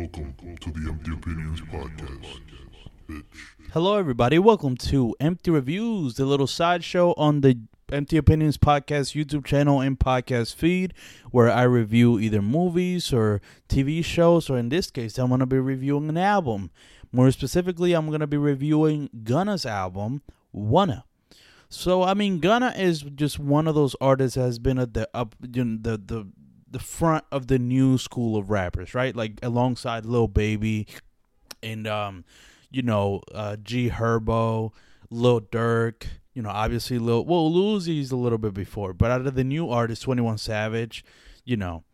Welcome to the Empty Opinions Podcast. Hello, everybody. Welcome to Empty Reviews, the little sideshow on the Empty Opinions Podcast YouTube channel and podcast feed, where I review either movies or TV shows, or in this case, I'm going to be reviewing an album. More specifically, I'm going to be reviewing Gunna's album, WUNNA. So, I mean, Gunna is just one of those artists that has been at the up, you know, the the the front of the new school of rappers, right? Like alongside Lil Baby and um, you know, uh, G Herbo, Lil Durk, you know, obviously Lil well Lil Uzi's a little bit before, but out of the new artists, 21 Savage, you know,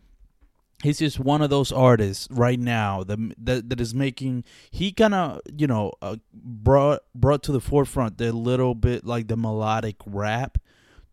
he's just one of those artists right now that that, that is making he kind of you know uh, brought brought to the forefront the little bit like the melodic rap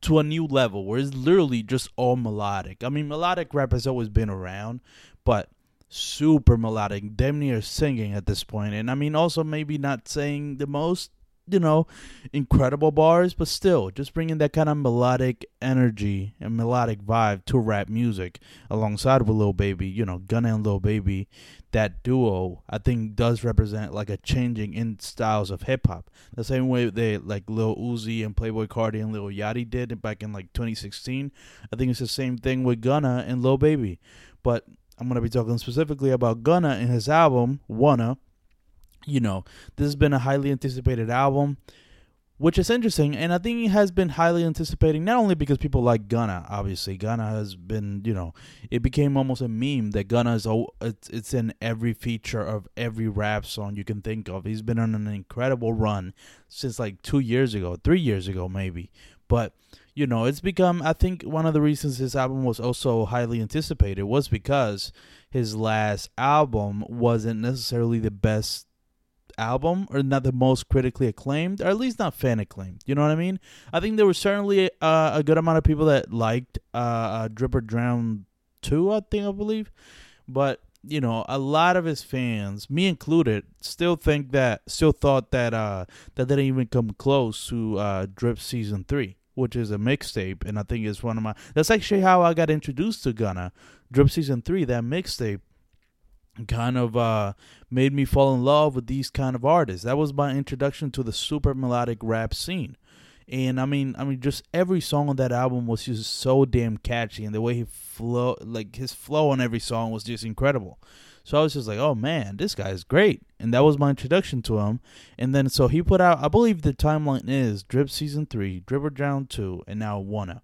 to a new level where it's literally just all melodic. I mean, melodic rap has always been around, but super melodic, damn near singing at this point. And I mean, also maybe not saying the most, you know, incredible bars, but still just bringing that kind of melodic energy and melodic vibe to rap music alongside with Lil Baby, you know, Gunna and Lil Baby that duo I think does represent like a changing in styles of hip hop. The same way they like Lil Uzi and Playboi Carti and Lil Yachty did back in like 2016. I think it's the same thing with Gunna and Lil Baby. But I'm gonna be talking specifically about Gunna and his album WUNNA. You know, this has been a highly anticipated album which is interesting, and I think it has been highly anticipating. Not only because people like Gunna, obviously Gunna has been, you know, it became almost a meme that Gunna is it's, it's in every feature of every rap song you can think of. He's been on an incredible run since like two years ago, three years ago maybe, but you know, it's become. I think one of the reasons this album was also highly anticipated was because his last album wasn't necessarily the best album or not the most critically acclaimed or at least not fan acclaimed you know what i mean? I think there was certainly uh, a good amount of people that liked uh, uh drip or drown 2 i think i believe. But you know a lot of his fans me included still think that still thought that uh that didn't even come close to uh drip season 3 which is a mixtape. And i think it's one of my that's actually how i got introduced to gunna. Drip season 3 that mixtape kind of uh, made me fall in love with these kind of artists. That was my introduction to the super melodic rap scene. And I mean, I mean, just every song on that album was just so damn catchy, and the way he flow, like his flow on every song was just incredible. So I was just like, oh man, this guy is great, and that was my introduction to him. And then so he put out, I believe the timeline is Drip season three, Drip or Drown two, and now WUNNA.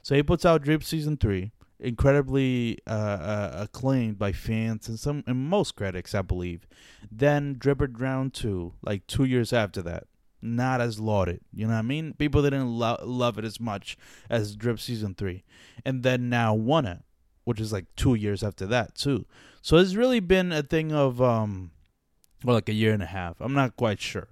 So he puts out Drip season three incredibly uh, uh, acclaimed by fans and some and most critics, I believe. Then Drip or Drown 2, like two years after that, not as lauded. You know what I mean? People didn't lo- love it as much as Drip Season 3. And then now WUNNA, which is like two years after that, too. So it's really been a thing of, um, well, like a year and a half. I'm not quite sure.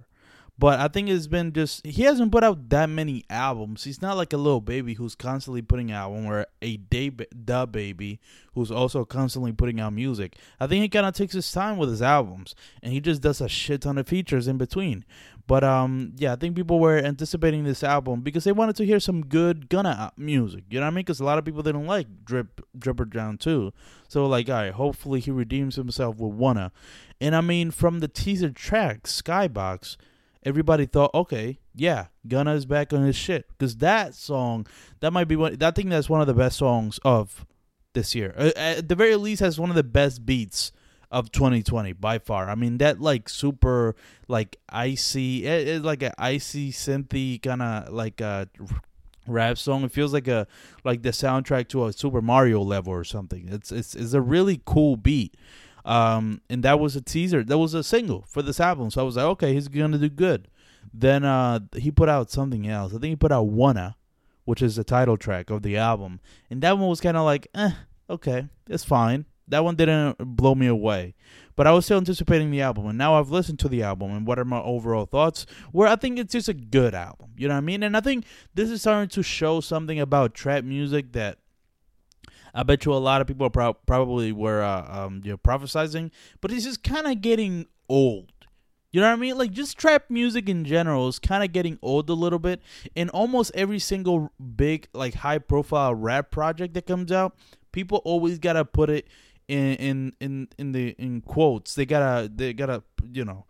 But I think it's been just he hasn't put out that many albums. He's not like a Lil Baby who's constantly putting out album or a DaBaby who's also constantly putting out music. I think he kind of takes his time with his albums and he just does a shit ton of features in between. But um, yeah, I think people were anticipating this album because they wanted to hear some good Gunna music. You know what I mean? Because a lot of people didn't like Drip Drip or Drown too. So like, all right, hopefully he redeems himself with WUNNA. And I mean, from the teaser track Skybox everybody thought, okay, yeah, Gunna is back on his shit because that song that might be one. I think that's one of the best songs of this year. Uh, at the very least, has one of the best beats of 2020 by far. I mean that like super like icy, it, it's like an icy synthy kind of like a rap song. It feels like a like the soundtrack to a Super Mario level or something. It's it's it's a really cool beat. Um, and that was a teaser. That was a single for this album. So I was like, okay, he's gonna do good. Then uh, he put out something else. I think he put out WUNNA, which is the title track of the album, and that one was kind of like, eh, okay, it's fine. That one didn't blow me away, but I was still anticipating the album. And now I've listened to the album, and what are my overall thoughts? Where I think it's just a good album. You know what I mean? And I think this is starting to show something about trap music that I bet you a lot of people pro- probably were uh, um, you know prophesizing, but it's just kind of getting old. You know what I mean? Like just trap music in general is kind of getting old a little bit. and almost every single big like high profile rap project that comes out, people always gotta put it in in in in the in quotes. They gotta they gotta you know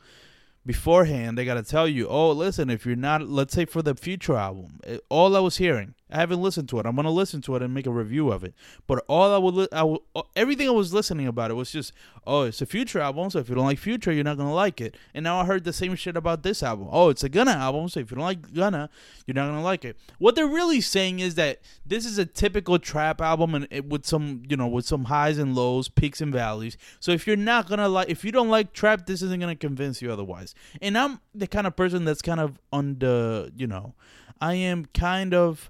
beforehand they gotta tell you oh listen if you're not let's say for the future album eh, all i was hearing i haven't listened to it. I'm gonna listen to it and make a review of it. But all i would li- I would, everything i was listening about it was just oh it's a future album so if you don't like future you're not gonna like it. And now i heard the same shit about this album. Oh it's a gunna album so if you don't like gunna you're not gonna like it. What they're really saying is that this is a typical trap album and it, with some you know with some highs and lows peaks and valleys. So if you're not gonna like if you don't like trap this isn't gonna convince you otherwise. And i'm the kind of person that's kind of on the you know i am kind of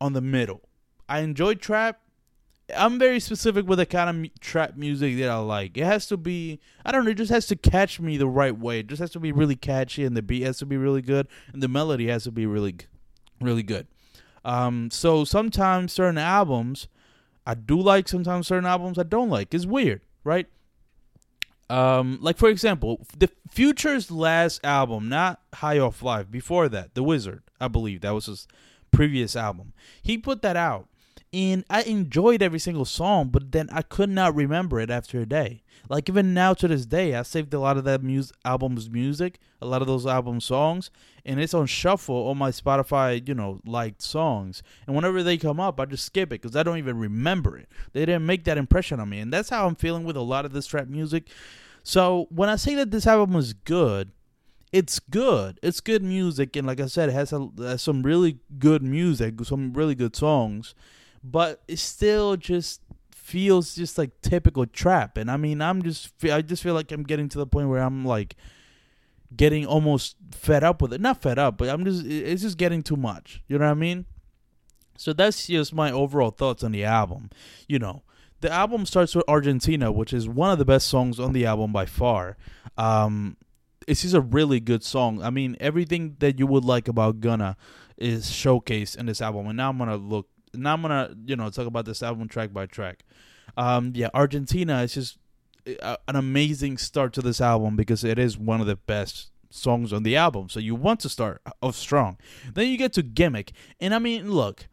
on the middle i enjoy trap I'm very specific with the kind of trap music that I like. It has to be, I don't know, it just has to catch me the right way. It just has to be really catchy, and the beat has to be really good, and the melody has to be really, really good. Um, so sometimes certain albums I do like, sometimes certain albums I don't like. It's weird, right? Um, like for example, the Future's last album, not High Off Life, before that, The Wizard, I believe that was his previous album. He put that out, and I enjoyed every single song, but then I could not remember it after a day. Like even now to this day, I saved a lot of that mus- album's music, a lot of those album songs, and it's on shuffle on my Spotify, you know, liked songs. And whenever they come up, I just skip it because I don't even remember it. They didn't make that impression on me, and that's how I'm feeling with a lot of this trap music. So when I say that this album is good, it's good. It's good music, and like I said, it has, a, has some really good music, some really good songs, but it still just feels just like typical trap. And I mean, I'm just I just feel like I'm getting to the point where I'm like getting almost fed up with it. Not fed up, but I'm just it's just getting too much. You know what I mean? So that's just my overall thoughts on the album. You know, the album starts with Argentina, which is one of the best songs on the album by far. Um, it's just a really good song. I mean, everything that you would like about Gunna is showcased in this album. And now I'm gonna look. Now I'm gonna you know talk about this album track by track. Um, yeah, Argentina is just a, an amazing start to this album because it is one of the best songs on the album. So you want to start off strong. Then you get to Gimmick, and I mean, look,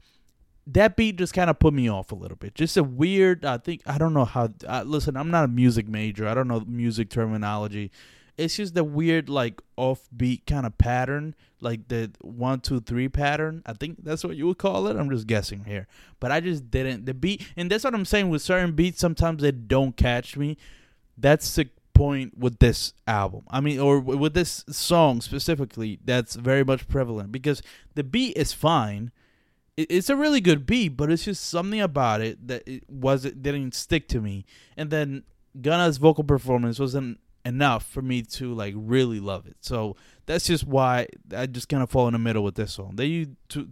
that beat just kind of put me off a little bit. Just a weird. I think I don't know how. Uh, listen, I'm not a music major. I don't know music terminology. It's just the weird like offbeat kind of pattern, like the one two three pattern. I think that's what you would call it. I'm just guessing here, but I just didn't the beat, and that's what I'm saying with certain beats. Sometimes they don't catch me. That's the point with this album. I mean, or with this song specifically. That's very much prevalent because the beat is fine it's a really good beat, but it's just something about it that it wasn't didn't stick to me. And then Gunna's vocal performance wasn't enough for me to like really love it. So that's just why I just kind of fall in the middle with this song. Then you to,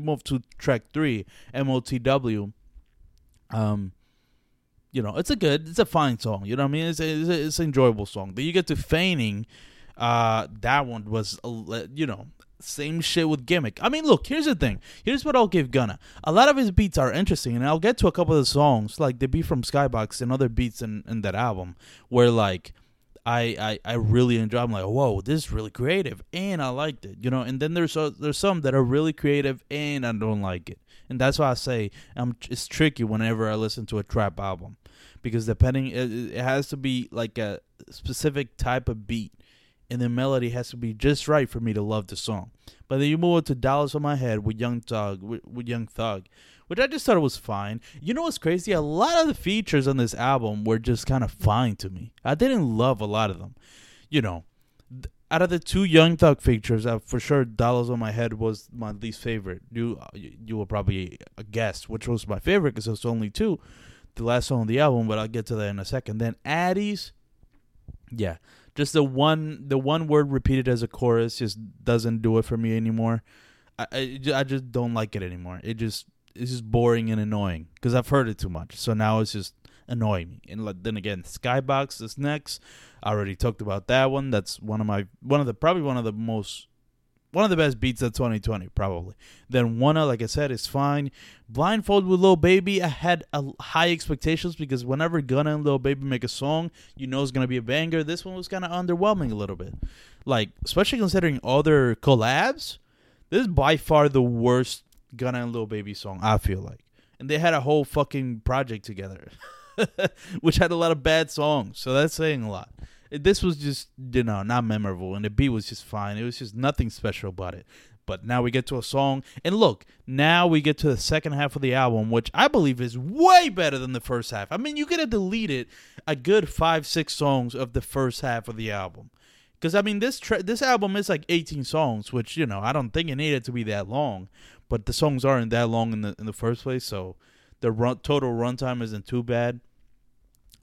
move to track three, MOTW. Um, you know, it's a good, it's a fine song. You know what I mean? It's a, it's, a, it's an enjoyable song. Then you get to feigning. Uh, that one was, you know, same shit with gimmick. I mean, look, here's the thing. Here's what I'll give Gunna. A lot of his beats are interesting, and I'll get to a couple of the songs, like the beat from Skybox and other beats in, in that album, where like I, I I really enjoy. I'm like, whoa, this is really creative, and I liked it, you know. And then there's uh, there's some that are really creative, and I don't like it, and that's why I say um it's tricky whenever I listen to a trap album, because depending it, it has to be like a specific type of beat and the melody has to be just right for me to love the song. But then you move to "Dollars on My Head" with Young Thug, with, with Young Thug, which I just thought was fine. You know what's crazy? A lot of the features on this album were just kind of fine to me. I didn't love a lot of them. You know, out of the two Young Thug features, uh, for sure, "Dollars on My Head" was my least favorite. You uh, you will probably guess which was my favorite because it's only two. The last song on the album, but I'll get to that in a second. Then Addys, yeah just the one the one word repeated as a chorus just doesn't do it for me anymore. I I, I just don't like it anymore. It just it's just boring and annoying because I've heard it too much. So now it's just annoying me. And then again, Skybox is next. I already talked about that one. That's one of my one of the probably one of the most one of the best beats of 2020, probably. Then WUNNA, uh, like I said, is fine. Blindfold with Lil Baby, I had a high expectations because whenever Gunna and Lil Baby make a song, you know it's gonna be a banger. This one was kind of underwhelming a little bit, like especially considering other collabs. This is by far the worst Gunna and Lil Baby song. I feel like, and they had a whole fucking project together. which had a lot of bad songs. So that's saying a lot. This was just, you know, not memorable, and the beat was just fine. It was just nothing special about it. But now we get to a song, and look, now we get to the second half of the album, which I believe is way better than the first half. I mean, you could have deleted a good five, six songs of the first half of the album. Because I mean, this tra- this album is like 18 songs, which you know I don't think it needed to be that long, but the songs aren't that long in the in the first place, so the run- total runtime isn't too bad.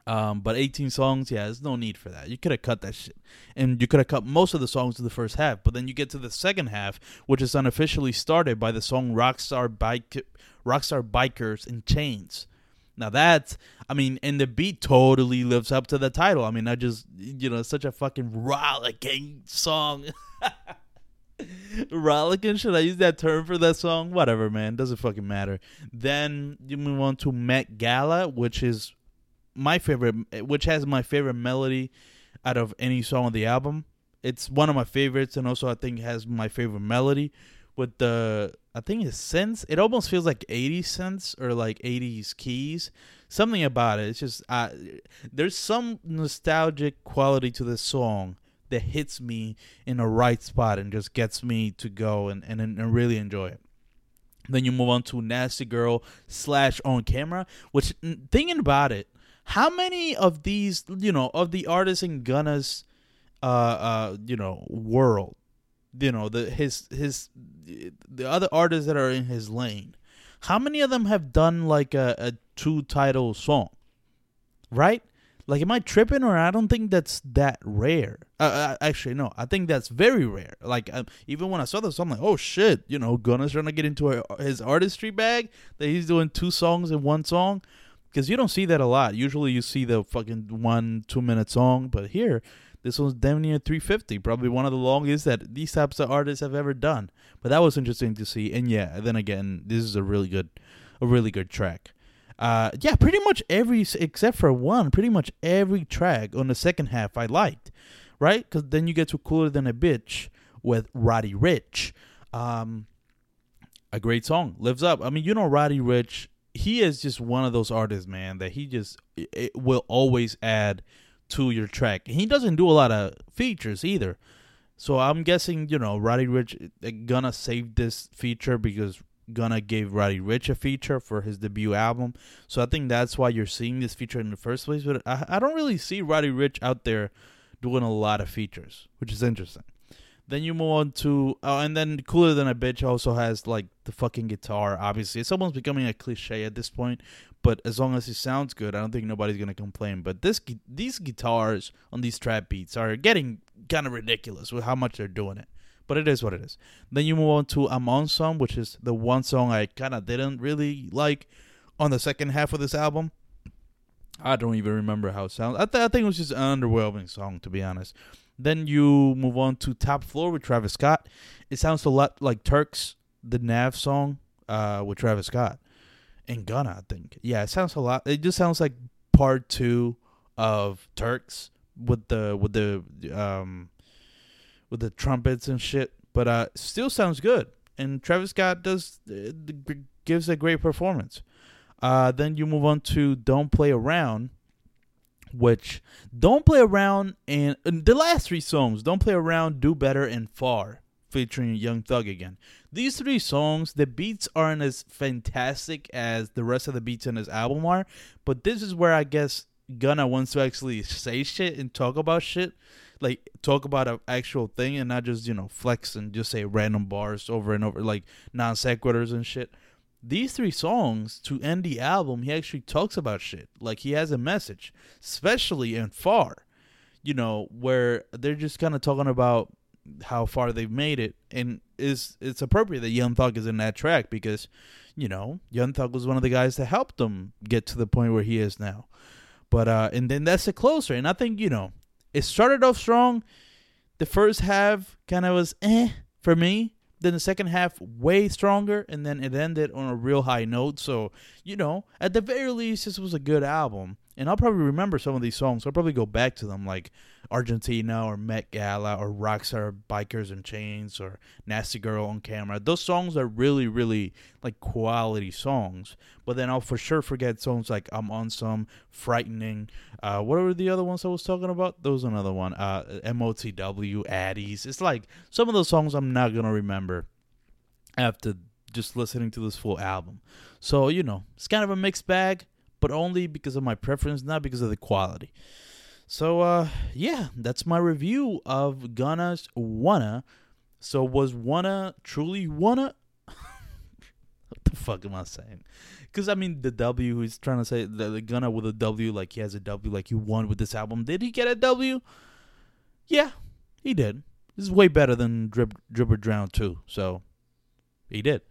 Um, but 18 songs, yeah, there's no need for that. You could have cut that shit, and you could have cut most of the songs to the first half. But then you get to the second half, which is unofficially started by the song "Rockstar Bike," "Rockstar Bikers in Chains." Now that's, I mean, and the beat totally lives up to the title. I mean, I just, you know, such a fucking rollicking song. rollicking, should I use that term for that song? Whatever, man, doesn't fucking matter. Then you move on to Met Gala, which is my favorite, which has my favorite melody out of any song on the album. It's one of my favorites, and also I think has my favorite melody with the I think it's synths. It almost feels like 80s synths or like 80s keys. Something about it. It's just uh, there's some nostalgic quality to this song that hits me in the right spot and just gets me to go and, and, and really enjoy it. Then you move on to Nasty Girl slash On Camera, which thinking about it, how many of these, you know, of the artists in Gunna's, uh, uh, you know, world, you know, the his his the other artists that are in his lane, how many of them have done like a, a two title song, right? Like, am I tripping or I don't think that's that rare? Uh, uh actually, no, I think that's very rare. Like, um, even when I saw this, I'm like, oh shit, you know, Gunna's trying to get into his artistry bag that he's doing two songs in one song because you don't see that a lot. Usually, you see the fucking one two minute song, but here, this one's damn near 350, probably one of the longest that these types of artists have ever done. But that was interesting to see, and yeah, then again, this is a really good, a really good track. Uh, yeah, pretty much every except for one, pretty much every track on the second half I liked, right? Because then you get to cooler than a bitch with Roddy Ricch, Um, a great song lives up. I mean, you know, Roddy Ricch, he is just one of those artists, man, that he just will always add to your track. He doesn't do a lot of features either. So I'm guessing, you know, Roddy Ricch gonna save this feature because Gunna gave Roddy Ricch a feature for his debut album. So I think that's why you're seeing this feature in the first place. But I, I don't really see Roddy Ricch out there doing a lot of features, which is interesting. Then you move on to, oh, and then Cooler Than a Bitch also has like the fucking guitar. Obviously, it's almost becoming a cliche at this point. But as long as it sounds good, I don't think nobody's gonna complain. But this, these guitars on these trap beats are getting kind of ridiculous with how much they're doing it. But it is what it is. Then you move on to I'm On Some, which is the one song I kind of didn't really like on the second half of this album. I don't even remember how it sounds. I, th- I think it was just an underwhelming song, to be honest. Then you move on to Top Floor with Travis Scott. It sounds a lot like Turks, the Nav song uh, with Travis Scott and Gunna, I think. Yeah, it sounds a lot. It just sounds like part two of Turks with the with the um with the trumpets and shit. But uh, still sounds good. And Travis Scott does uh, gives a great performance. Uh, then you move on to Don't Play Around which don't play around and, and, the last three songs don't play around do better and far featuring young thug again these three songs the beats aren't as fantastic as the rest of the beats in his album are but this is where i guess gunna wants to actually say shit and talk about shit like talk about an actual thing and not just you know flex and just say random bars over and over like non sequiturs and shit these three songs to end the album, he actually talks about shit. Like he has a message, especially in Far, you know, where they're just kind of talking about how far they've made it, and is it's appropriate that Young Thug is in that track because, you know, Young Thug was one of the guys that helped him get to the point where he is now. But uh, and then that's a closer, and I think you know, it started off strong. The first half kind of was eh for me. Then the second half way stronger and then it ended on a real high note. So you know at the very least this was a good album and i'll probably remember some of these songs i'll probably go back to them like Argentina or Met Gala or Rockstar Bikers and Chains or Nasty Girl on Camera. Those songs are really, really like quality songs. But then I'll for sure forget songs like I'm on some frightening. Uh, what were the other ones I was talking about? There was another one. Uh, MOTW, Addys. It's like some of those songs I'm not gonna remember after just listening to this full album. So you know, it's kind of a mixed bag, but only because of my preference, not because of the quality. So uh yeah, that's my review of Gunna's WUNNA. So was WUNNA truly WUNNA? what the fuck am I saying? Because I mean the W he's trying to say the, the Gunna with a W like he has a W like he won with this album. Did he get a W? Yeah, he did. This is way better than Drip Drip or Drown too. So he did.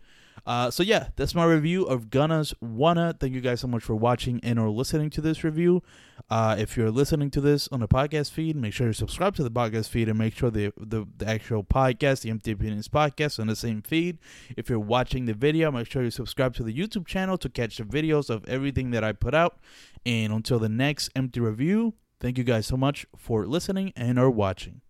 Uh, so yeah, that's my review of Gunna's WUNNA. Thank you guys so much for watching and or listening to this review. Uh, if you're listening to this on a podcast feed, make sure you subscribe to the podcast feed and make sure the, the the actual podcast, the Empty Opinions podcast, on the same feed. If you're watching the video, make sure you subscribe to the YouTube channel to catch the videos of everything that I put out. And until the next empty review, thank you guys so much for listening and or watching.